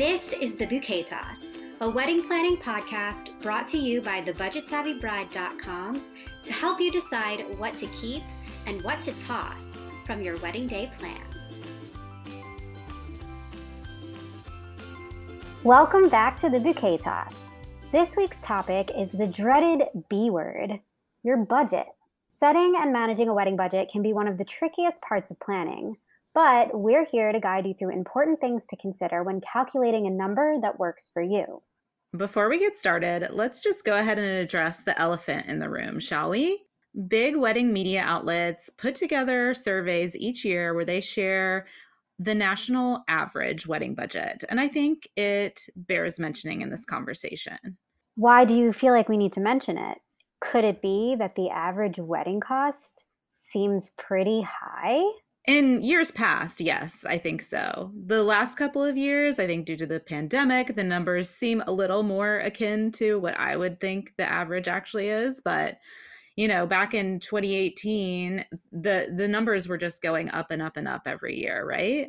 This is The Bouquet Toss, a wedding planning podcast brought to you by thebudgetsavvybride.com to help you decide what to keep and what to toss from your wedding day plans. Welcome back to The Bouquet Toss. This week's topic is the dreaded B word your budget. Setting and managing a wedding budget can be one of the trickiest parts of planning. But we're here to guide you through important things to consider when calculating a number that works for you. Before we get started, let's just go ahead and address the elephant in the room, shall we? Big wedding media outlets put together surveys each year where they share the national average wedding budget. And I think it bears mentioning in this conversation. Why do you feel like we need to mention it? Could it be that the average wedding cost seems pretty high? In years past, yes, I think so. The last couple of years, I think due to the pandemic, the numbers seem a little more akin to what I would think the average actually is, but you know, back in 2018, the the numbers were just going up and up and up every year, right?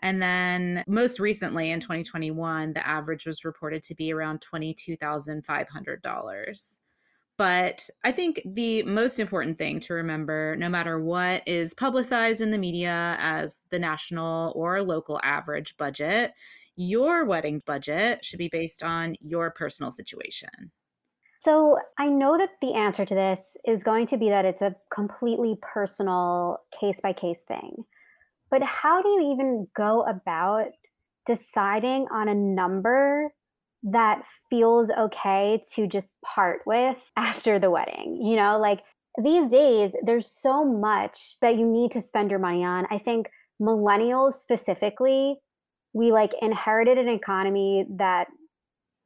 And then most recently in 2021, the average was reported to be around $22,500. But I think the most important thing to remember, no matter what is publicized in the media as the national or local average budget, your wedding budget should be based on your personal situation. So I know that the answer to this is going to be that it's a completely personal case by case thing. But how do you even go about deciding on a number that feels okay to just part with after the wedding. You know, like these days, there's so much that you need to spend your money on. I think millennials specifically, we like inherited an economy that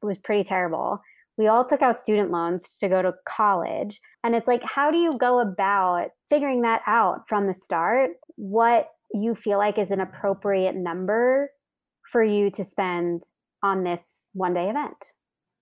was pretty terrible. We all took out student loans to go to college. And it's like, how do you go about figuring that out from the start? What you feel like is an appropriate number for you to spend on this one day event.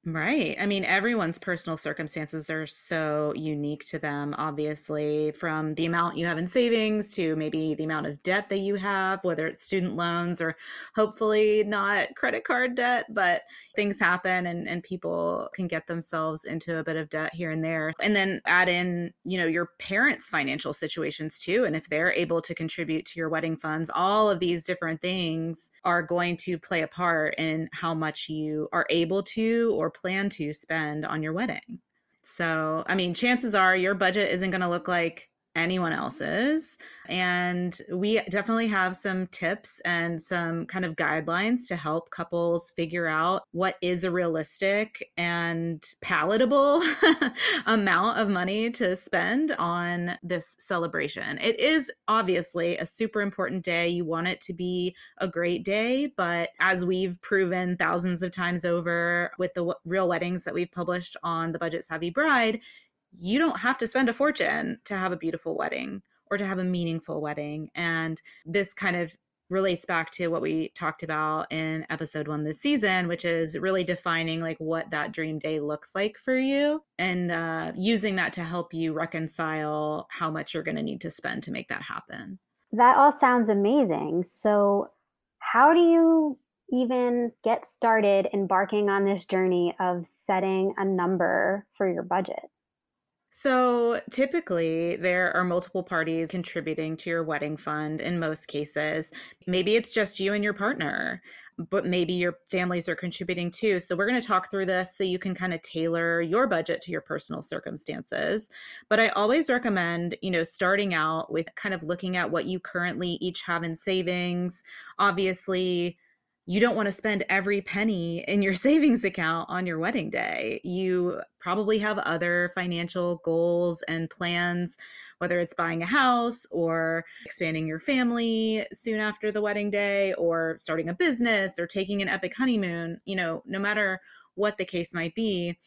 Right. I mean, everyone's personal circumstances are so unique to them, obviously, from the amount you have in savings to maybe the amount of debt that you have, whether it's student loans or hopefully not credit card debt, but things happen and, and people can get themselves into a bit of debt here and there. And then add in, you know, your parents' financial situations too. And if they're able to contribute to your wedding funds, all of these different things are going to play a part in how much you are able to or plan to spend on your wedding. So, I mean, chances are your budget isn't going to look like anyone else's. And we definitely have some tips and some kind of guidelines to help couples figure out what is a realistic and palatable amount of money to spend on this celebration. It is obviously a super important day. You want it to be a great day, but as we've proven thousands of times over with the real weddings that we've published on the Budget Savvy Bride, you don't have to spend a fortune to have a beautiful wedding or to have a meaningful wedding. And this kind of relates back to what we talked about in episode one this season, which is really defining like what that dream day looks like for you and uh, using that to help you reconcile how much you're going to need to spend to make that happen. That all sounds amazing. So, how do you even get started embarking on this journey of setting a number for your budget? So typically, there are multiple parties contributing to your wedding fund in most cases. Maybe it's just you and your partner, but maybe your families are contributing too. So we're going to talk through this so you can kind of tailor your budget to your personal circumstances. But I always recommend, you know, starting out with kind of looking at what you currently each have in savings. Obviously, you don't want to spend every penny in your savings account on your wedding day. You probably have other financial goals and plans, whether it's buying a house or expanding your family soon after the wedding day or starting a business or taking an epic honeymoon. You know, no matter what the case might be,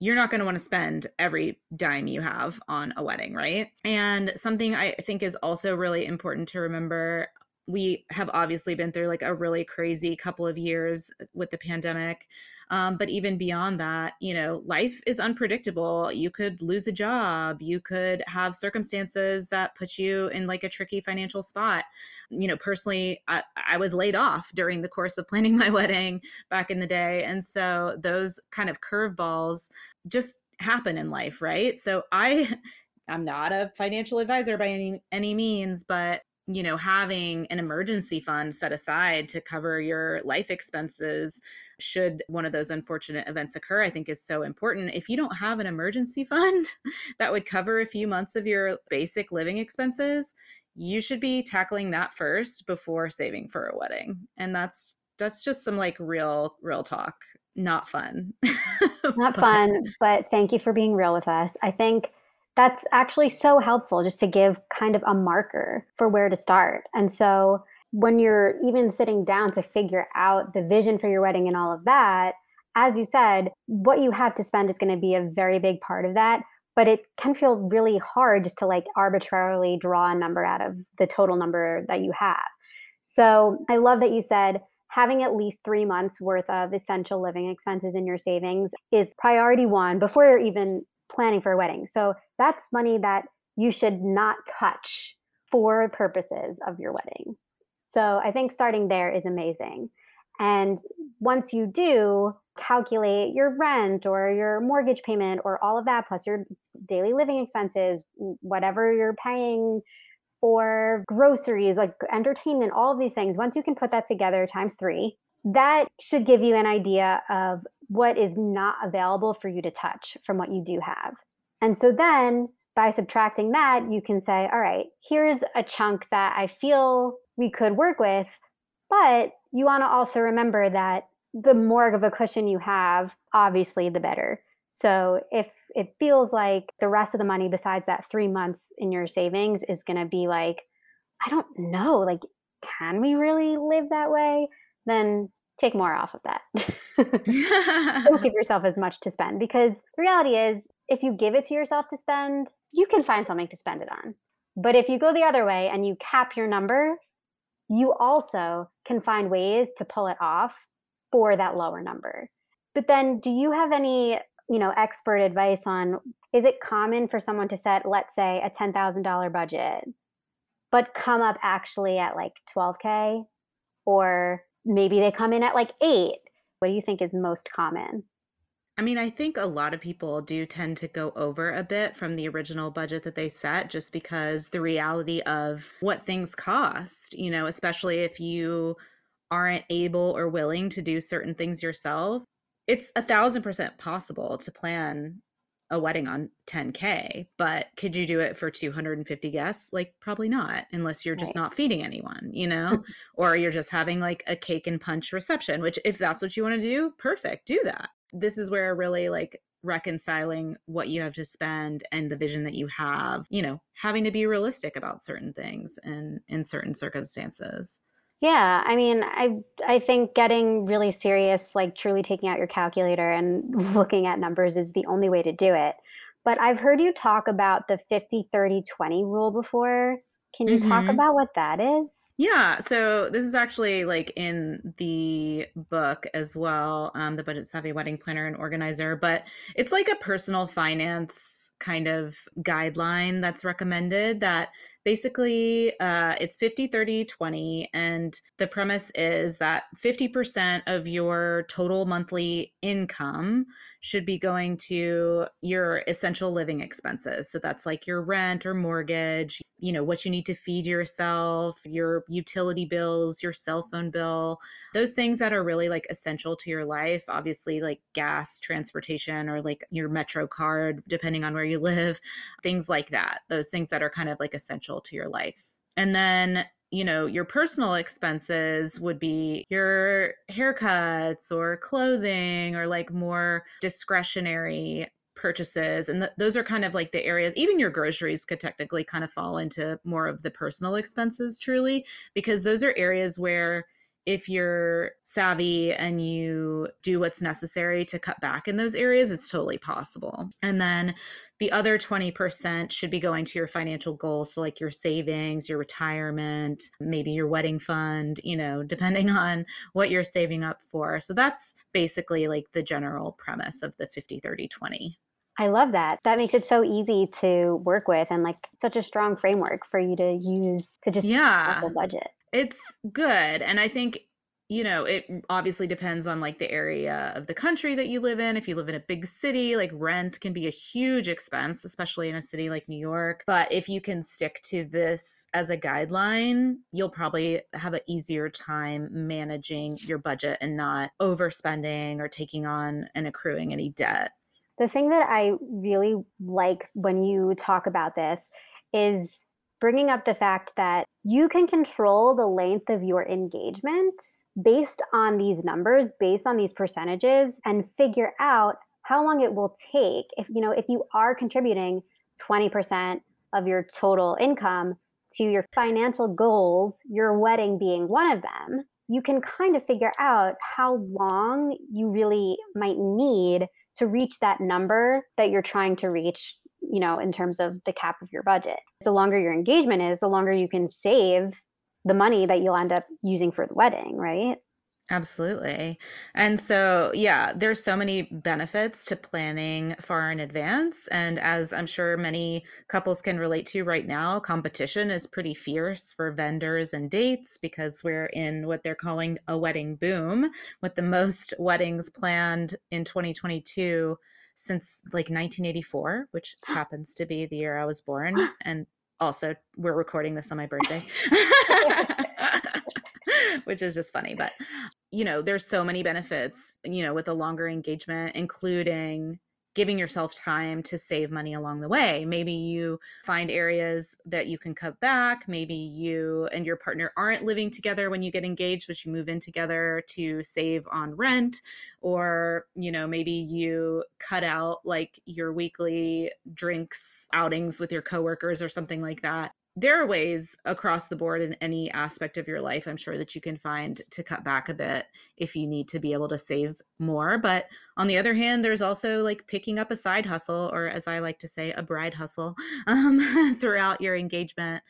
you're not going to want to spend every dime you have on a wedding, right? And something I think is also really important to remember we have obviously been through like a really crazy couple of years with the pandemic. Um, but even beyond that, you know, life is unpredictable. You could lose a job, you could have circumstances that put you in like a tricky financial spot. You know, personally, I, I was laid off during the course of planning my wedding back in the day. And so those kind of curveballs just happen in life, right? So I. I'm not a financial advisor by any any means, but you know having an emergency fund set aside to cover your life expenses should one of those unfortunate events occur i think is so important. If you don't have an emergency fund that would cover a few months of your basic living expenses you should be tackling that first before saving for a wedding. And that's that's just some like real real talk not fun. Not but. fun but thank you for being real with us. I think that's actually so helpful just to give kind of a marker for where to start. And so when you're even sitting down to figure out the vision for your wedding and all of that, as you said, what you have to spend is going to be a very big part of that. But it can feel really hard just to like arbitrarily draw a number out of the total number that you have. So I love that you said having at least three months worth of essential living expenses in your savings is priority one before you're even planning for a wedding. So that's money that you should not touch for purposes of your wedding. So I think starting there is amazing. And once you do, calculate your rent or your mortgage payment or all of that, plus your daily living expenses, whatever you're paying for groceries, like entertainment, all of these things. Once you can put that together times three, that should give you an idea of what is not available for you to touch from what you do have. And so then by subtracting that, you can say, all right, here's a chunk that I feel we could work with. But you want to also remember that the more of a cushion you have, obviously, the better. So if it feels like the rest of the money besides that three months in your savings is going to be like, I don't know, like, can we really live that way? Then take more off of that. Don't give yourself as much to spend because the reality is, if you give it to yourself to spend, you can find something to spend it on. But if you go the other way and you cap your number, you also can find ways to pull it off for that lower number. But then, do you have any, you know, expert advice on is it common for someone to set, let's say, a $10,000 budget, but come up actually at like 12K? Or maybe they come in at like eight. What do you think is most common? I mean, I think a lot of people do tend to go over a bit from the original budget that they set just because the reality of what things cost, you know, especially if you aren't able or willing to do certain things yourself, it's a thousand percent possible to plan a wedding on 10k but could you do it for 250 guests? Like probably not unless you're just right. not feeding anyone you know? Or you're just having like a cake and punch reception which if that's what you want to do perfect do that. This is where really like reconciling what you have to spend and the vision that you have you know having to be realistic about certain things and in certain circumstances yeah, I mean, I I think getting really serious, like truly taking out your calculator and looking at numbers is the only way to do it. But I've heard you talk about the 50 30 20 rule before. Can you mm-hmm. talk about what that is? Yeah, so this is actually like in the book as well, um, the Budget Savvy Wedding Planner and Organizer, but it's like a personal finance kind of guideline that's recommended that basically uh, it's 50 30 20 and the premise is that 50% of your total monthly income should be going to your essential living expenses. So that's like your rent or mortgage you know what you need to feed yourself your utility bills your cell phone bill those things that are really like essential to your life. Obviously like gas transportation or like your metro card depending on where you live things like that. Those things that are kind of like essential essential to your life. And then, you know, your personal expenses would be your haircuts or clothing or like more discretionary purchases and th- those are kind of like the areas even your groceries could technically kind of fall into more of the personal expenses truly because those are areas where if you're savvy and you do what's necessary to cut back in those areas, it's totally possible. And then the other 20% should be going to your financial goals. So, like your savings, your retirement, maybe your wedding fund, you know, depending on what you're saving up for. So, that's basically like the general premise of the 50, 30, 20. I love that. That makes it so easy to work with and like such a strong framework for you to use to just yeah budget. It's good. And I think you know, it obviously depends on like the area of the country that you live in. If you live in a big city, like rent can be a huge expense, especially in a city like New York. But if you can stick to this as a guideline, you'll probably have an easier time managing your budget and not overspending or taking on and accruing any debt. The thing that I really like when you talk about this is bringing up the fact that you can control the length of your engagement based on these numbers, based on these percentages, and figure out how long it will take. If you know, if you are contributing 20% of your total income to your financial goals, your wedding being one of them, you can kind of figure out how long you really might need to reach that number that you're trying to reach you know, in terms of the cap of your budget. The longer your engagement is, the longer you can save the money that you'll end up using for the wedding, right? Absolutely. And so, yeah, there's so many benefits to planning far in advance. And as I'm sure many couples can relate to right now, competition is pretty fierce for vendors and dates because we're in what they're calling a wedding boom, with the most weddings planned in 2022 since like 1984, which happens to be the year I was born. And also, we're recording this on my birthday, which is just funny. But, you know, there's so many benefits, you know, with a longer engagement, including giving yourself time to save money along the way. Maybe you find areas that you can cut back. Maybe you and your partner aren't living together when you get engaged, but you move in together to save on rent. Or, you know, maybe you cut out like your weekly drinks outings with your coworkers or something like that there are ways across the board in any aspect of your life i'm sure that you can find to cut back a bit if you need to be able to save more but on the other hand there's also like picking up a side hustle or as i like to say a bride hustle um, throughout your engagement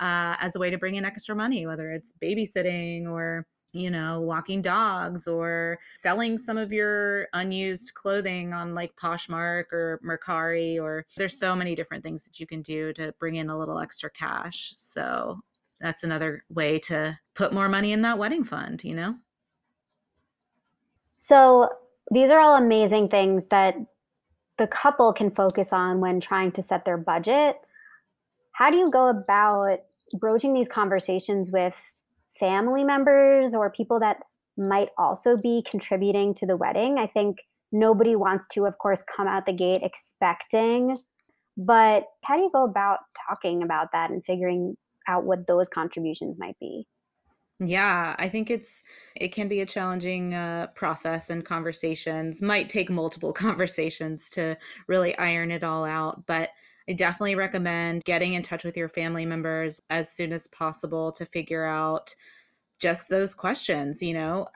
uh, as a way to bring in extra money whether it's babysitting or you know, walking dogs or selling some of your unused clothing on like Poshmark or Mercari, or there's so many different things that you can do to bring in a little extra cash. So that's another way to put more money in that wedding fund, you know? So these are all amazing things that the couple can focus on when trying to set their budget. How do you go about broaching these conversations with family members or people that might also be contributing to the wedding. I think nobody wants to, of course, come out the gate expecting, but how do you go about talking about that and figuring out what those contributions might be? Yeah, I think it's it can be a challenging uh, process and conversations might take multiple conversations to really iron it all out, but I definitely recommend getting in touch with your family members as soon as possible to figure out just those questions. You know,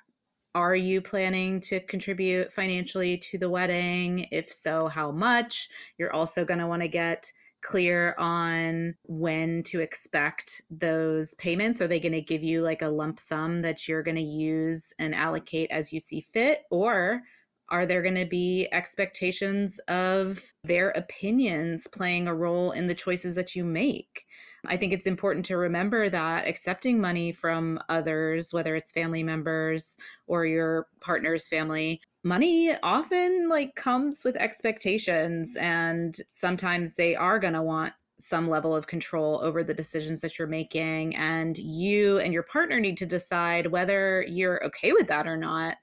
are you planning to contribute financially to the wedding? If so, how much? You're also going to want to get clear on when to expect those payments? Are they going to give you like a lump sum that you're going to use and allocate as you see fit? Or are there going to be expectations of their opinions playing a role in the choices that you make? I think it's important to remember that accepting money from others, whether it's family members or your partner's family, money often like comes with expectations and sometimes they are going to want some level of control over the decisions that you're making and you and your partner need to decide whether you're okay with that or not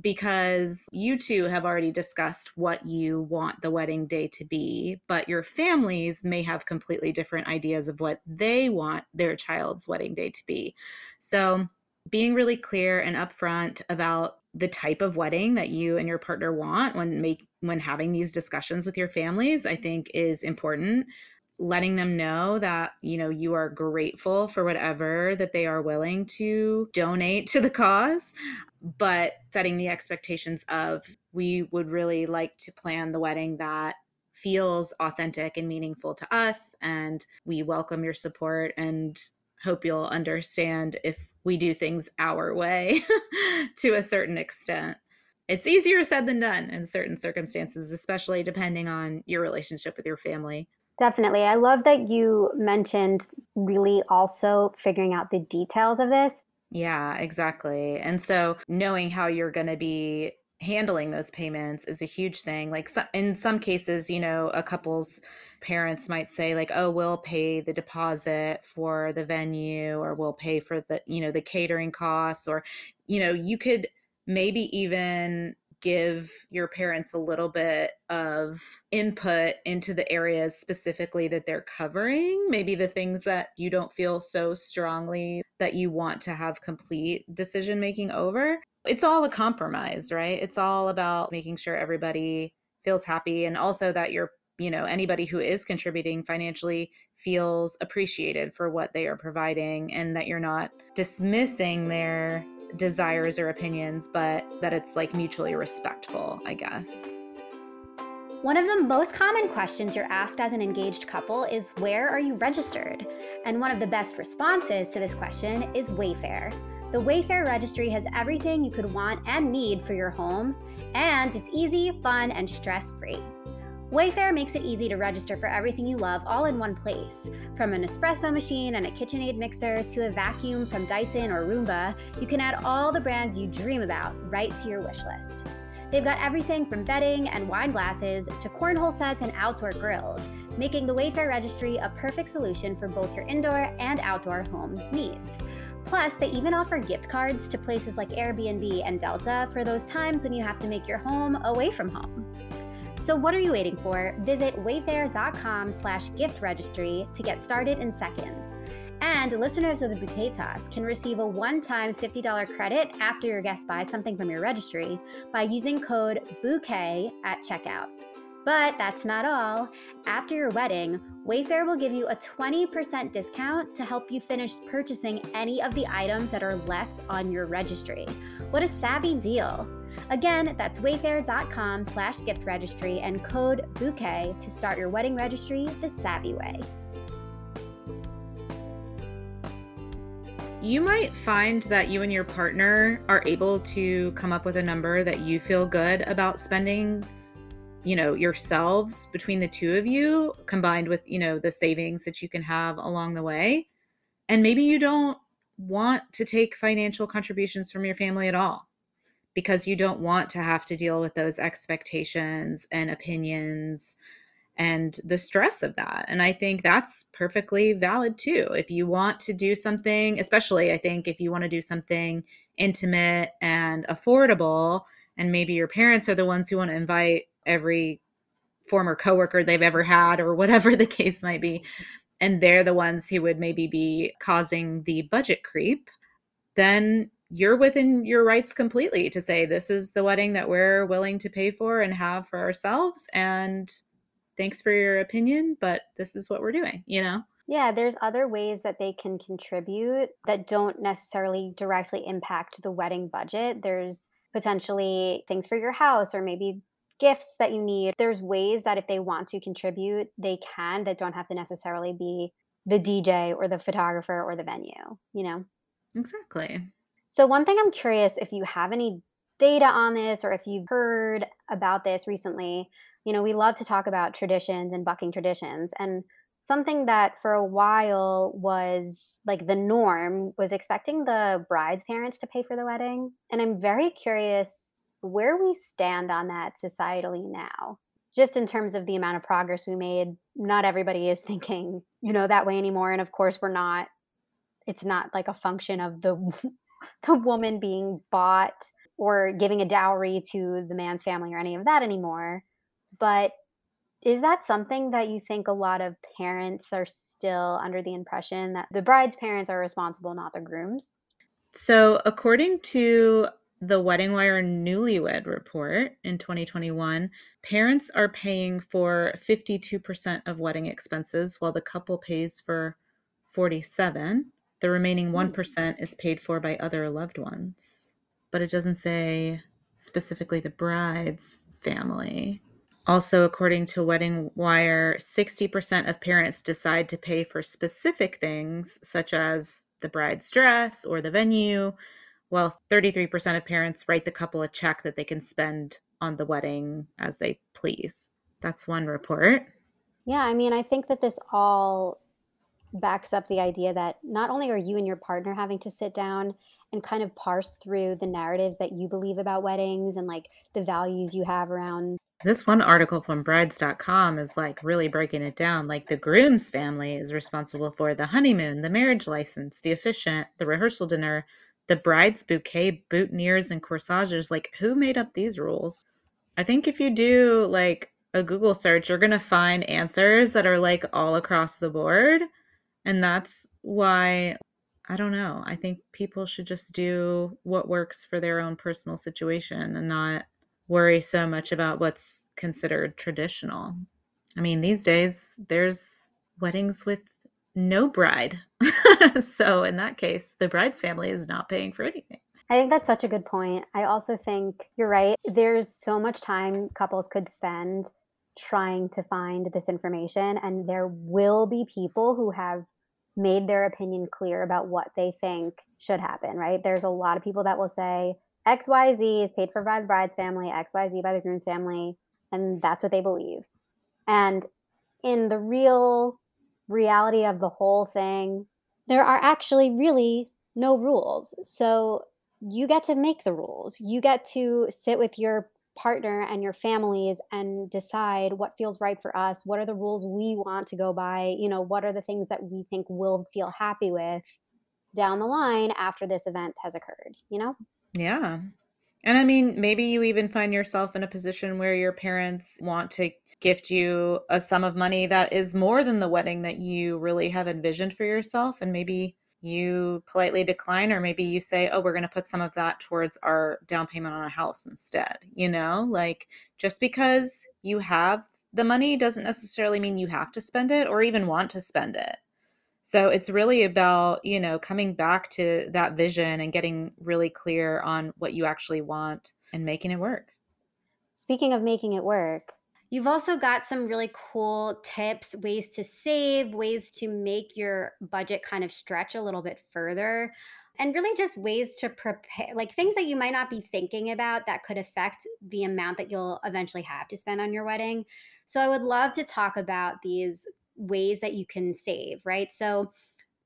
because you two have already discussed what you want the wedding day to be, but your families may have completely different ideas of what they want their child's wedding day to be. So, being really clear and upfront about the type of wedding that you and your partner want when make when having these discussions with your families, I think is important letting them know that you know you are grateful for whatever that they are willing to donate to the cause but setting the expectations of we would really like to plan the wedding that feels authentic and meaningful to us and we welcome your support and hope you'll understand if we do things our way to a certain extent. It's easier said than done in certain circumstances especially depending on your relationship with your family Definitely. I love that you mentioned really also figuring out the details of this. Yeah, exactly. And so knowing how you're going to be handling those payments is a huge thing. Like so, in some cases, you know, a couple's parents might say like, "Oh, we'll pay the deposit for the venue or we'll pay for the, you know, the catering costs or you know, you could maybe even give your parents a little bit of input into the areas specifically that they're covering, maybe the things that you don't feel so strongly that you want to have complete decision making over. It's all a compromise, right? It's all about making sure everybody feels happy and also that you're you know anybody who is contributing financially feels appreciated for what they are providing and that you're not dismissing their desires or opinions, but that it's like mutually respectful, I guess. One of the most common questions you're asked as an engaged couple is Where are you registered? And one of the best responses to this question is Wayfair. The Wayfair registry has everything you could want and need for your home, and it's easy, fun, and stress free. Wayfair makes it easy to register for everything you love all in one place. From an espresso machine and a KitchenAid mixer to a vacuum from Dyson or Roomba, you can add all the brands you dream about right to your wish list. They've got everything from bedding and wine glasses to cornhole sets and outdoor grills, making the Wayfair registry a perfect solution for both your indoor and outdoor home needs. Plus, they even offer gift cards to places like Airbnb and Delta for those times when you have to make your home away from home. So what are you waiting for? Visit wayfair.com slash gift registry to get started in seconds. And listeners of the Bouquet Toss can receive a one-time $50 credit after your guest buys something from your registry by using code BOUQUET at checkout. But that's not all. After your wedding, Wayfair will give you a 20% discount to help you finish purchasing any of the items that are left on your registry. What a savvy deal! Again, that's wayfair.com slash gift registry and code bouquet to start your wedding registry the savvy way. You might find that you and your partner are able to come up with a number that you feel good about spending, you know, yourselves between the two of you, combined with, you know, the savings that you can have along the way. And maybe you don't want to take financial contributions from your family at all because you don't want to have to deal with those expectations and opinions and the stress of that. And I think that's perfectly valid too. If you want to do something, especially I think if you want to do something intimate and affordable, and maybe your parents are the ones who want to invite every former coworker they've ever had or whatever the case might be, and they're the ones who would maybe be causing the budget creep, then you're within your rights completely to say this is the wedding that we're willing to pay for and have for ourselves and thanks for your opinion but this is what we're doing you know? Yeah there's other ways that they can contribute that don't necessarily directly impact the wedding budget. There's potentially things for your house or maybe gifts that you need. There's ways that if they want to contribute they can that don't have to necessarily be the dj or the photographer or the venue you know? Exactly so, one thing I'm curious if you have any data on this or if you've heard about this recently. You know, we love to talk about traditions and bucking traditions. And something that for a while was like the norm was expecting the bride's parents to pay for the wedding. And I'm very curious where we stand on that societally now. Just in terms of the amount of progress we made, not everybody is thinking, you know, that way anymore. And of course, we're not, it's not like a function of the the woman being bought or giving a dowry to the man's family or any of that anymore. But is that something that you think a lot of parents are still under the impression that the bride's parents are responsible, not the groom's? So, according to the Wedding Wire Newlywed Report in 2021, parents are paying for 52% of wedding expenses while the couple pays for 47. The remaining 1% hmm. is paid for by other loved ones. But it doesn't say specifically the bride's family. Also, according to Wedding Wire, 60% of parents decide to pay for specific things such as the bride's dress or the venue, while 33% of parents write the couple a check that they can spend on the wedding as they please. That's one report. Yeah, I mean, I think that this all backs up the idea that not only are you and your partner having to sit down and kind of parse through the narratives that you believe about weddings and like the values you have around this one article from brides.com is like really breaking it down. Like the groom's family is responsible for the honeymoon, the marriage license, the officiant, the rehearsal dinner, the bride's bouquet, boutonnieres, and corsages. Like, who made up these rules? I think if you do like a Google search, you're going to find answers that are like all across the board. And that's why I don't know. I think people should just do what works for their own personal situation and not worry so much about what's considered traditional. I mean, these days there's weddings with no bride. so in that case, the bride's family is not paying for anything. I think that's such a good point. I also think you're right. There's so much time couples could spend trying to find this information, and there will be people who have made their opinion clear about what they think should happen, right? There's a lot of people that will say, XYZ is paid for by the bride's family, XYZ by the groom's family, and that's what they believe. And in the real reality of the whole thing, there are actually really no rules. So you get to make the rules. You get to sit with your partner and your families and decide what feels right for us. What are the rules we want to go by? You know, what are the things that we think we'll feel happy with down the line after this event has occurred, you know? Yeah. And I mean, maybe you even find yourself in a position where your parents want to gift you a sum of money that is more than the wedding that you really have envisioned for yourself. And maybe you politely decline, or maybe you say, oh, we're going to put some of that towards our down payment on a house instead. You know, like just because you have the money doesn't necessarily mean you have to spend it or even want to spend it. So it's really about, you know, coming back to that vision and getting really clear on what you actually want and making it work. Speaking of making it work, You've also got some really cool tips, ways to save, ways to make your budget kind of stretch a little bit further, and really just ways to prepare, like things that you might not be thinking about that could affect the amount that you'll eventually have to spend on your wedding. So I would love to talk about these ways that you can save, right? So,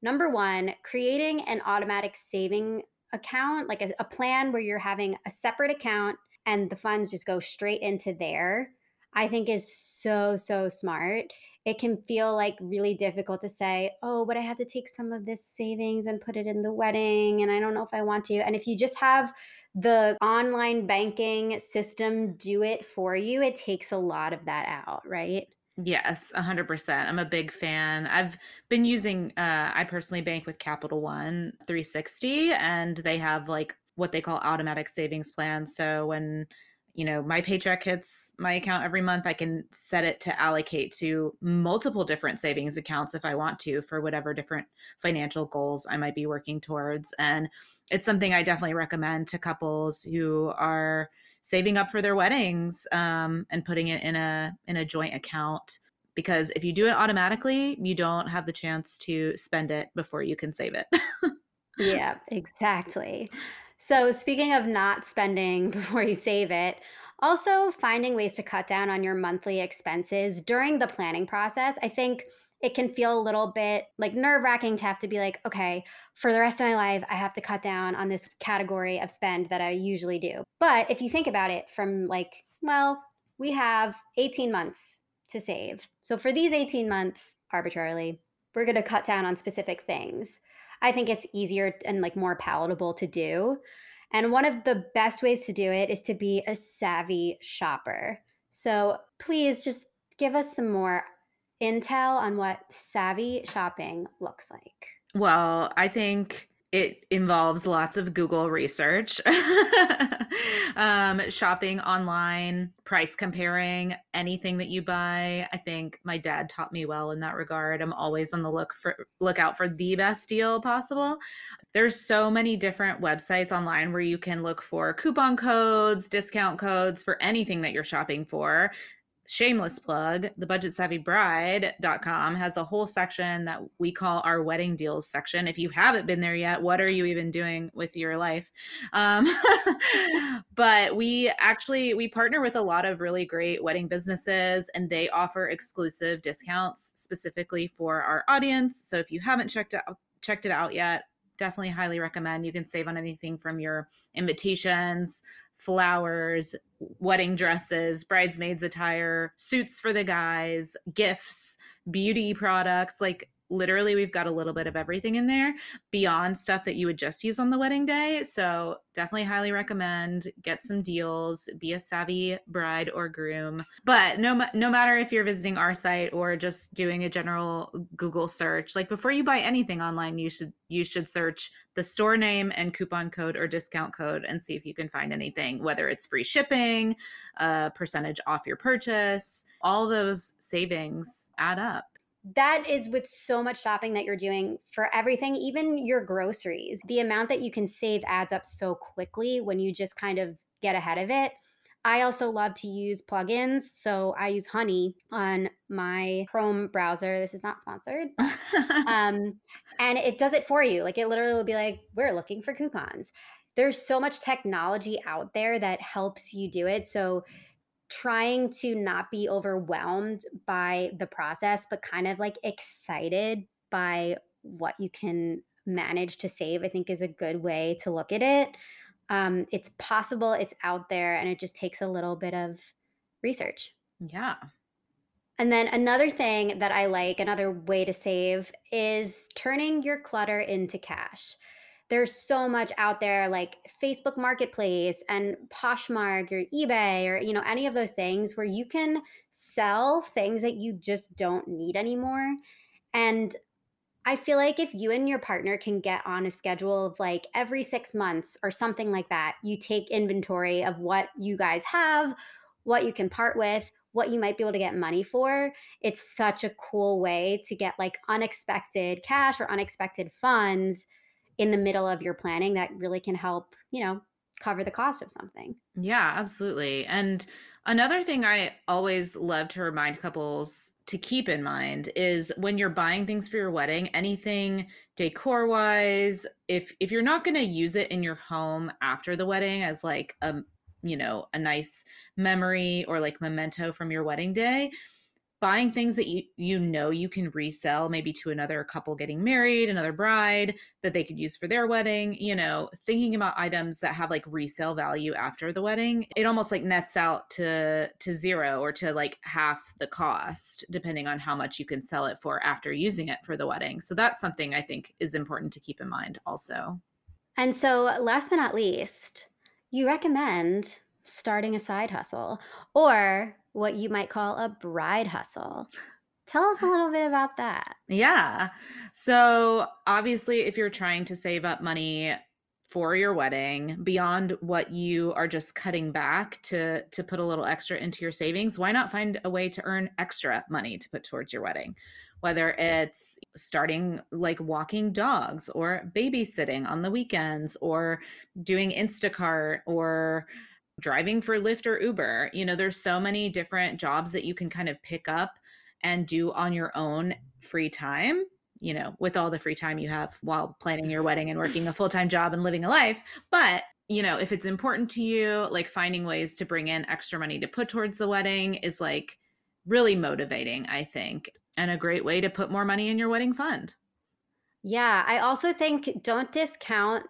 number one, creating an automatic saving account, like a, a plan where you're having a separate account and the funds just go straight into there I think is so, so smart. It can feel like really difficult to say, oh, but I have to take some of this savings and put it in the wedding. And I don't know if I want to. And if you just have the online banking system do it for you, it takes a lot of that out, right? Yes, 100%. I'm a big fan. I've been using, uh, I personally bank with Capital One 360, and they have like what they call automatic savings plans. So when you know my paycheck hits my account every month i can set it to allocate to multiple different savings accounts if i want to for whatever different financial goals i might be working towards and it's something i definitely recommend to couples who are saving up for their weddings um, and putting it in a in a joint account because if you do it automatically you don't have the chance to spend it before you can save it. Yeah exactly so, speaking of not spending before you save it, also finding ways to cut down on your monthly expenses during the planning process. I think it can feel a little bit like nerve wracking to have to be like, okay, for the rest of my life, I have to cut down on this category of spend that I usually do. But if you think about it from like, well, we have 18 months to save. So for these 18 months, arbitrarily, we're going to cut down on specific things. I think it's easier and like more palatable to do. And one of the best ways to do it is to be a savvy shopper. So please just give us some more intel on what savvy shopping looks like. Well, I think it involves lots of Google research, um, shopping online, price comparing anything that you buy. I think my dad taught me well in that regard. I'm always on the look for lookout for the best deal possible. There's so many different websites online where you can look for coupon codes, discount codes for anything that you're shopping for shameless plug the budget savvy bride.com has a whole section that we call our wedding deals section. If you haven't been there yet what are you even doing with your life? Um, but we actually we partner with a lot of really great wedding businesses and they offer exclusive discounts specifically for our audience. So if you haven't checked out checked it out yet definitely highly recommend you can save on anything from your invitations flowers, wedding dresses, bridesmaids attire, suits for the guys, gifts, beauty products. Like literally we've got a little bit of everything in there beyond stuff that you would just use on the wedding day so definitely highly recommend get some deals be a savvy bride or groom but no no matter if you're visiting our site or just doing a general google search like before you buy anything online you should you should search the store name and coupon code or discount code and see if you can find anything whether it's free shipping a percentage off your purchase all those savings add up that is with so much shopping that you're doing for everything, even your groceries. The amount that you can save adds up so quickly when you just kind of get ahead of it. I also love to use plugins. So I use Honey on my Chrome browser. This is not sponsored. um, and it does it for you. Like it literally will be like, we're looking for coupons. There's so much technology out there that helps you do it. So trying to not be overwhelmed by the process, but kind of like excited by what you can manage to save, I think is a good way to look at it. Um, it's possible, it's out there, and it just takes a little bit of research. Yeah. And then another thing that I like, another way to save, is turning your clutter into cash there's so much out there like Facebook Marketplace and Poshmark or eBay or you know any of those things where you can sell things that you just don't need anymore. And I feel like if you and your partner can get on a schedule of like every 6 months or something like that, you take inventory of what you guys have, what you can part with, what you might be able to get money for. It's such a cool way to get like unexpected cash or unexpected funds in the middle of your planning that really can help, you know, cover the cost of something. Yeah, absolutely. And another thing I always love to remind couples to keep in mind is when you're buying things for your wedding, anything decor wise, if if you're not going to use it in your home after the wedding as like a you know, a nice memory or like memento from your wedding day, buying things that you you know you can resell maybe to another couple getting married another bride that they could use for their wedding you know thinking about items that have like resale value after the wedding it almost like nets out to to zero or to like half the cost depending on how much you can sell it for after using it for the wedding. So that's something i think is important to keep in mind also. And so last but not least you recommend starting a side hustle or what you might call a bride hustle. Tell us a little bit about that. Yeah. So, obviously, if you're trying to save up money for your wedding beyond what you are just cutting back to to put a little extra into your savings why not find a way to earn extra money to put towards your wedding whether it's starting like walking dogs or babysitting on the weekends or doing instacart or driving for Lyft or Uber. You know, there's so many different jobs that you can kind of pick up and do on your own free time, you know, with all the free time you have while planning your wedding and working a full-time job and living a life. But you know, if it's important to you, like finding ways to bring in extra money to put towards the wedding is like really motivating, I think, and a great way to put more money in your wedding fund. Yeah, I also think don't discount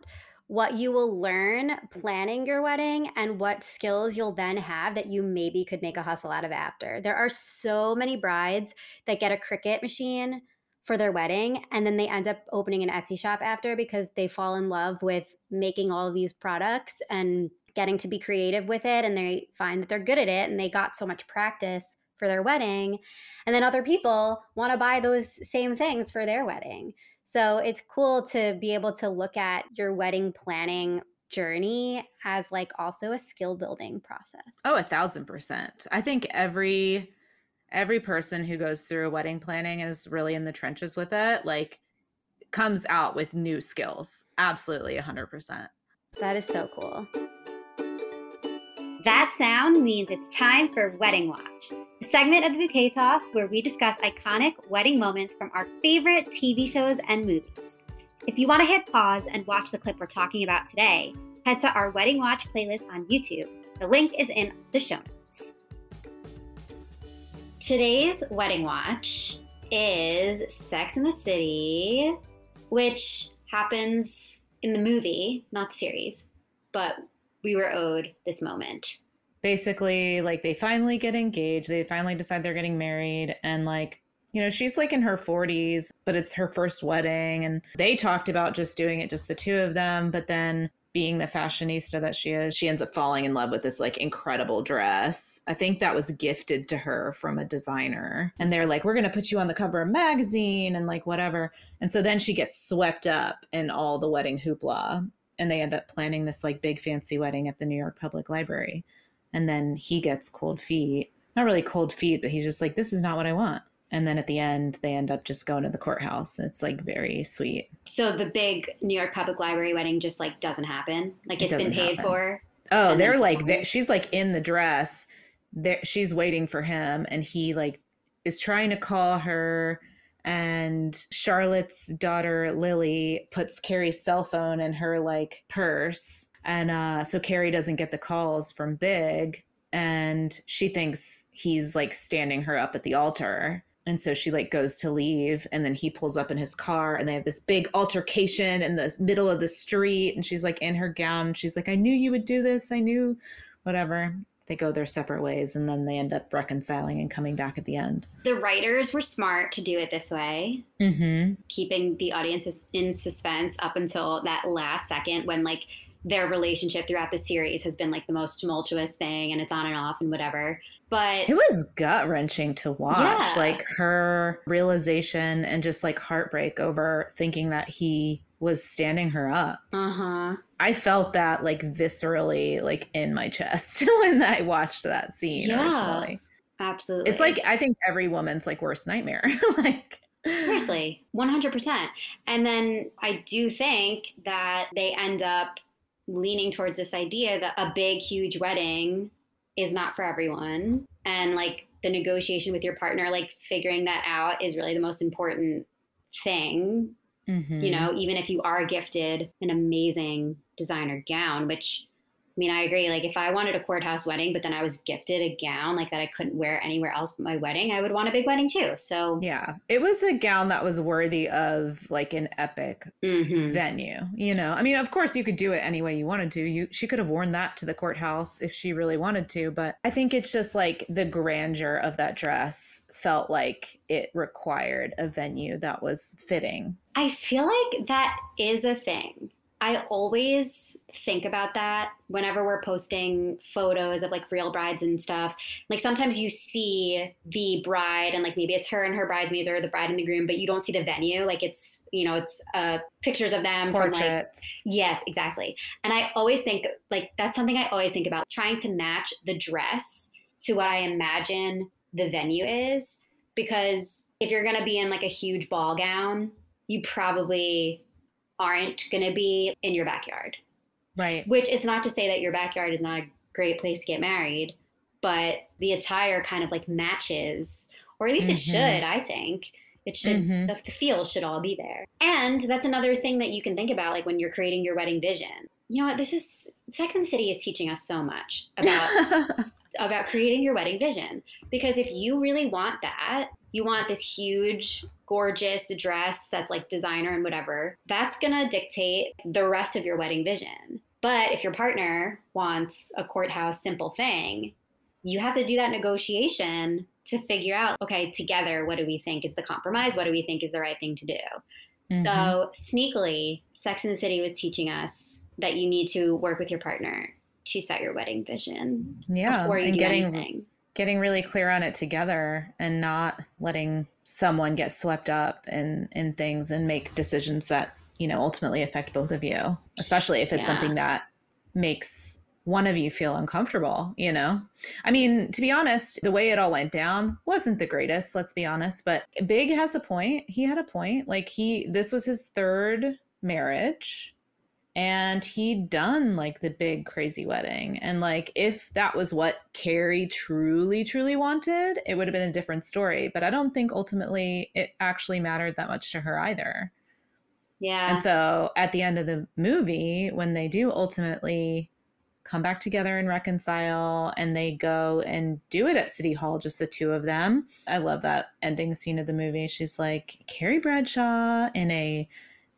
what you will learn planning your wedding and what skills you'll then have that you maybe could make a hustle out of after. There are so many brides that get a Cricut machine for their wedding and then they end up opening an Etsy shop after because they fall in love with making all these products and getting to be creative with it and they find that they're good at it and they got so much practice for their wedding and then other people want to buy those same things for their wedding. So it's cool to be able to look at your wedding planning journey as like also a skill building process. Oh, a thousand percent. I think every every person who goes through wedding planning is really in the trenches with it, like comes out with new skills. Absolutely a 100%. That is so cool. That sound means it's time for Wedding Watch, a segment of the Bouquet Toss where we discuss iconic wedding moments from our favorite TV shows and movies. If you want to hit pause and watch the clip we're talking about today, head to our Wedding Watch playlist on YouTube. The link is in the show notes. Today's Wedding Watch is Sex in the City, which happens in the movie, not the series, but we were owed this moment. Basically, like they finally get engaged, they finally decide they're getting married, and like you know, she's like in her 40s, but it's her first wedding. And they talked about just doing it, just the two of them. But then being the fashionista that she is, she ends up falling in love with this like incredible dress. I think that was gifted to her from a designer. And they're like, we're going to put you on the cover of magazine and like whatever. And so then she gets swept up in all the wedding hoopla. And they end up planning this like big fancy wedding at the New York Public Library. And then he gets cold feet. Not really cold feet, but he's just like, this is not what I want and then at the end they end up just going to the courthouse it's like very sweet so the big new york public library wedding just like doesn't happen like it's it been paid happen. for oh they're like they, she's like in the dress there she's waiting for him and he like is trying to call her and charlotte's daughter lily puts carrie's cell phone in her like purse. And uh so carrie doesn't get the calls from big. And she thinks he's like standing her up at the altar. And so she like goes to leave. And then he pulls up in his car and they have this big altercation in the middle of the street. And she's like in her gown. And she's like i knew you would do this. I knew whatever they go their separate ways and then they end up reconciling and coming back at the end the writers were smart to do it this way mm-hmm. keeping the audience in suspense up until that last second when like their relationship throughout the series has been like the most tumultuous thing and it's on and off and whatever but it was gut wrenching to watch yeah. like her realization and just like heartbreak over thinking that he was standing her up uh-huh i felt that like viscerally like in my chest when i watched that scene yeah, originally absolutely it's like i think every woman's like worst nightmare like Seriously, 100%. And then I do think that they end up leaning towards this idea that a big, huge wedding is not for everyone. And like the negotiation with your partner, like figuring that out is really the most important thing. Mm-hmm. You know, even if you are gifted an amazing designer gown, which I mean, I agree. Like, if I wanted a courthouse wedding, but then I was gifted a gown like that I couldn't wear anywhere else but my wedding, I would want a big wedding too. So, yeah, it was a gown that was worthy of like an epic mm-hmm. venue. You know, I mean, of course, you could do it any way you wanted to. You she could have worn that to the courthouse if she really wanted to, but I think it's just like the grandeur of that dress felt like it required a venue that was fitting. I feel like that is a thing I always think about that whenever we're posting photos of like real brides and stuff. Like sometimes you see the bride and like maybe it's her and her bridesmaids or the bride and the groom, but you don't see the venue. Like it's, you know, it's uh, pictures of them Portraits. from like, yes, exactly. And I always think like that's something I always think about trying to match the dress to what I imagine the venue is. Because if you're going to be in like a huge ball gown, you probably aren't going to be in your backyard. Right. Which it's not to say that your backyard is not a great place to get married, but the attire kind of like matches, or at least mm-hmm. it should, I think. It should, mm-hmm. the, the feels should all be there. And that's another thing that you can think about, like when you're creating your wedding vision. You know what? This is Sex and City is teaching us so much about about creating your wedding vision. Because if you really want that, you want this huge, gorgeous dress that's like designer and whatever, that's gonna dictate the rest of your wedding vision. But if your partner wants a courthouse simple thing, you have to do that negotiation to figure out okay, together, what do we think is the compromise? What do we think is the right thing to do? Mm-hmm. So, sneakily, Sex and the City was teaching us that you need to work with your partner to set your wedding vision yeah, before you do getting, anything. getting really clear on it together and not letting someone get swept up in in things and make decisions that you know ultimately affect both of you especially if it's yeah. something that makes one of you feel uncomfortable you know? I mean to be honest the way it all went down wasn't the greatest let's be honest but big has a point. He had a point. Like he this was his third marriage and he'd done like the big crazy wedding. And like if that was what carrie truly truly wanted it would have been a different story. But i don't think ultimately it actually mattered that much to her either. Yeah. and so at the end of the movie when they do ultimately come back together and reconcile and they go and do it at city hall just the two of them i love that ending scene of the movie. She's like carrie bradshaw in a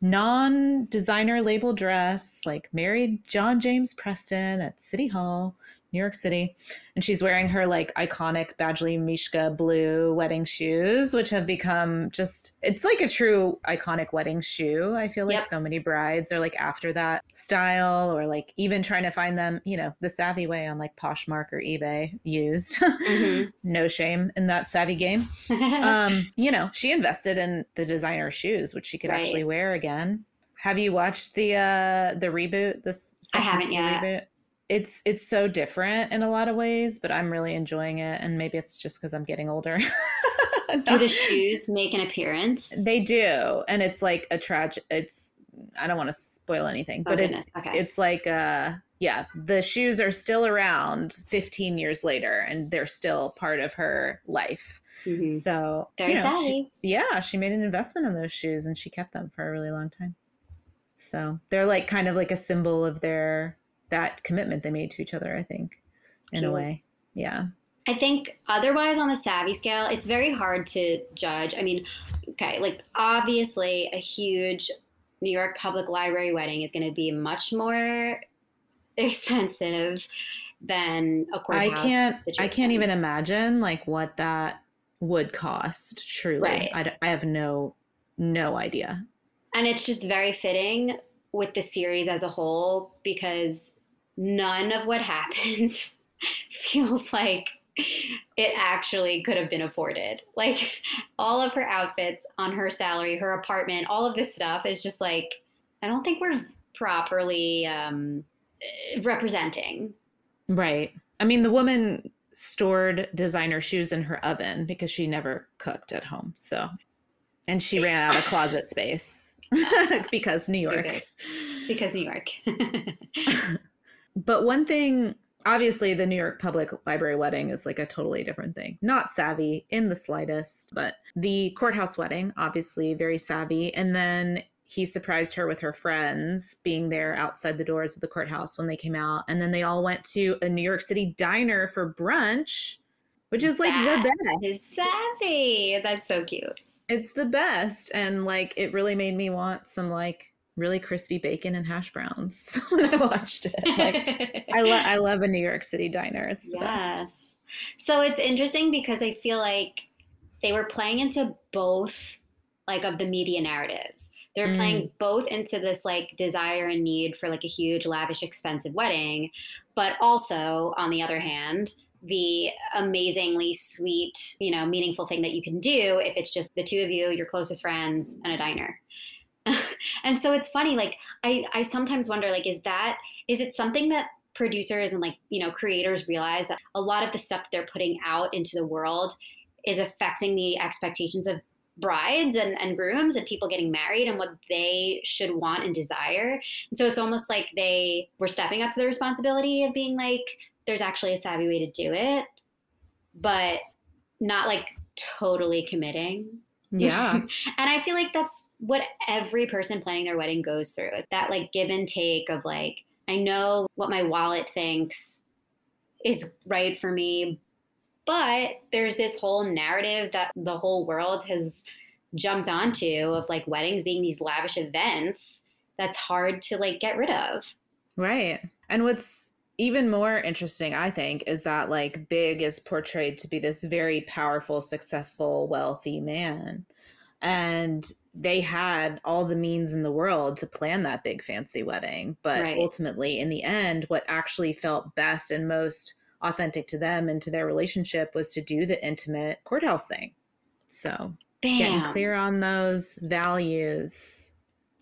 non designer label dress, like married John James Preston at City Hall, New York City. And she's wearing her like iconic Badgley Mischka blue wedding shoes, which have become just, it's like a true iconic wedding shoe. I feel like yep. so many brides are like after that style or like even trying to find them, you know, the savvy way on like Poshmark or eBay used. Mm-hmm. no shame in that savvy game. um, you know, she invested in the designer shoes, which she could right. actually wear again. Have you watched the uh the reboot? This I haven't yet. Reboot? It's it's so different in a lot of ways, but I'm really enjoying it, and maybe it's just because I'm getting older. do the shoes make an appearance? They do, and it's like a tragic. It's I don't want to spoil anything, oh, but goodness. it's okay. it's like uh yeah, the shoes are still around 15 years later, and they're still part of her life. Mm-hmm. So very you know, savvy. She, yeah, she made an investment in those shoes, and she kept them for a really long time. So they're like kind of like a symbol of their that commitment they made to each other, I think, in a way. Yeah. I think otherwise on the savvy scale, it's very hard to judge. I mean, okay, like obviously a huge New York Public Library wedding is going to be much more expensive than a courthouse. I can't. I can't even imagine like what that would cost. Truly, right. I, I have no no idea. And it's just very fitting with the series as a whole because none of what happens feels like it actually could have been afforded. Like all of her outfits on her salary, her apartment, all of this stuff is just like, I don't think we're properly um, representing. Right. I mean, the woman stored designer shoes in her oven because she never cooked at home. So, and she ran out of closet space because New York. Because New York. But one thing obviously the New York Public Library wedding is like a totally different thing. Not savvy in the slightest, but the courthouse wedding, obviously very savvy. And then he surprised her with her friends being there outside the doors of the courthouse when they came out. And then they all went to a New York City diner for brunch, which is like that the best. Is savvy. That's so cute. It's the best. And like it really made me want some like really crispy bacon and hash browns when I watched it. Like, I, lo- I love a New York City diner. It's the yes. best. So it's interesting because I feel like they were playing into both like of the media narratives. They're mm. playing both into this like desire and need for like a huge, lavish, expensive wedding, but also on the other hand, the amazingly sweet, you know, meaningful thing that you can do if it's just the two of you, your closest friends, and a diner. And so it's funny like i i sometimes wonder like is that is it something that producers and like you know creators realize that a lot of the stuff they're putting out into the world is affecting the expectations of brides and, and grooms and people getting married and what they should want and desire? And so it's almost like they were stepping up to the responsibility of being like there's actually a savvy way to do it but not like totally committing yeah. and I feel like that's what every person planning their wedding goes through. That like give and take of like, I know what my wallet thinks is right for me, but there's this whole narrative that the whole world has jumped onto of like weddings being these lavish events that's hard to like get rid of. Right. And what's even more interesting, I think, is that like Big is portrayed to be this very powerful, successful, wealthy man. And they had all the means in the world to plan that big fancy wedding. But right. ultimately, in the end, what actually felt best and most authentic to them and to their relationship was to do the intimate courthouse thing. So Bam. getting clear on those values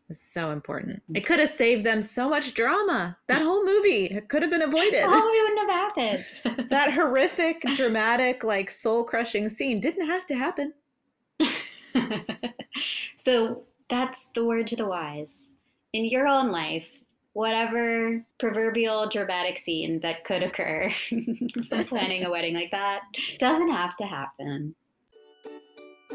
is so important. It mm. could have saved them so much drama. That whole movie could have been avoided. Oh, it wouldn't have happened. that horrific, dramatic, like soul crushing scene didn't have to happen. so that's the word to the wise. In your own life, whatever proverbial dramatic scene that could occur from planning a wedding like that doesn't have to happen.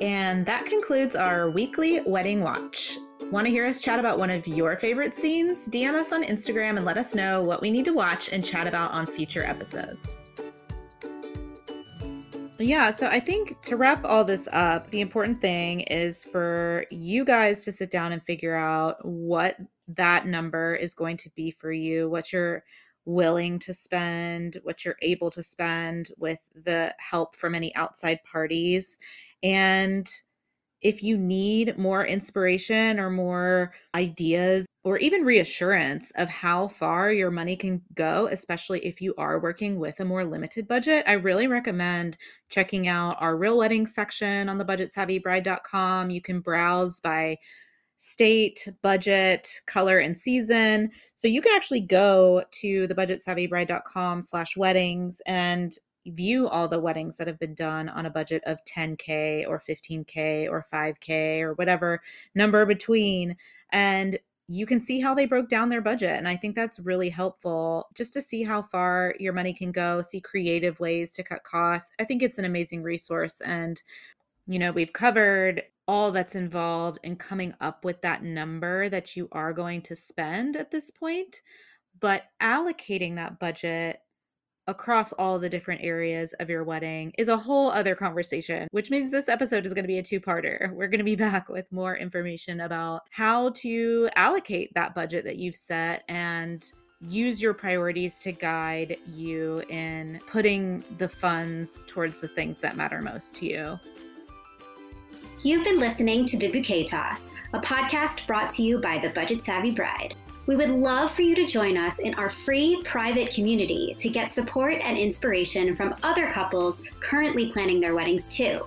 And that concludes our weekly wedding watch. Want to hear us chat about one of your favorite scenes? DM us on Instagram and let us know what we need to watch and chat about on future episodes. Yeah, so I think to wrap all this up, the important thing is for you guys to sit down and figure out what that number is going to be for you, what you're willing to spend, what you're able to spend with the help from any outside parties. And if you need more inspiration or more ideas or even reassurance of how far your money can go, especially if you are working with a more limited budget, I really recommend checking out our real wedding section on the budgetsavvybride.com. You can browse by state, budget, color, and season. So you can actually go to the budgetsavvybride.com slash weddings and view all the weddings that have been done on a budget of 10K or 15K or 5K or whatever number between. And you can see how they broke down their budget. And I think that's really helpful just to see how far your money can go, see creative ways to cut costs. I think it's an amazing resource. And, you know, we've covered all that's involved in coming up with that number that you are going to spend at this point. But allocating that budget across all the different areas of your wedding is a whole other conversation, which means this episode is going to be a two parter. We're going to be back with more information about how to allocate that budget that you've set and use your priorities to guide you in putting the funds towards the things that matter most to you. You've been listening to The Bouquet Toss, a podcast brought to you by the Budget Savvy Bride. We would love for you to join us in our free private community to get support and inspiration from other couples currently planning their weddings too.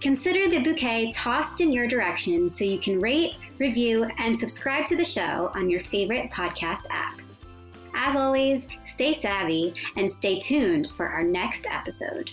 Consider the bouquet tossed in your direction so you can rate, review, and subscribe to the show on your favorite podcast app. As always, stay savvy and stay tuned for our next episode.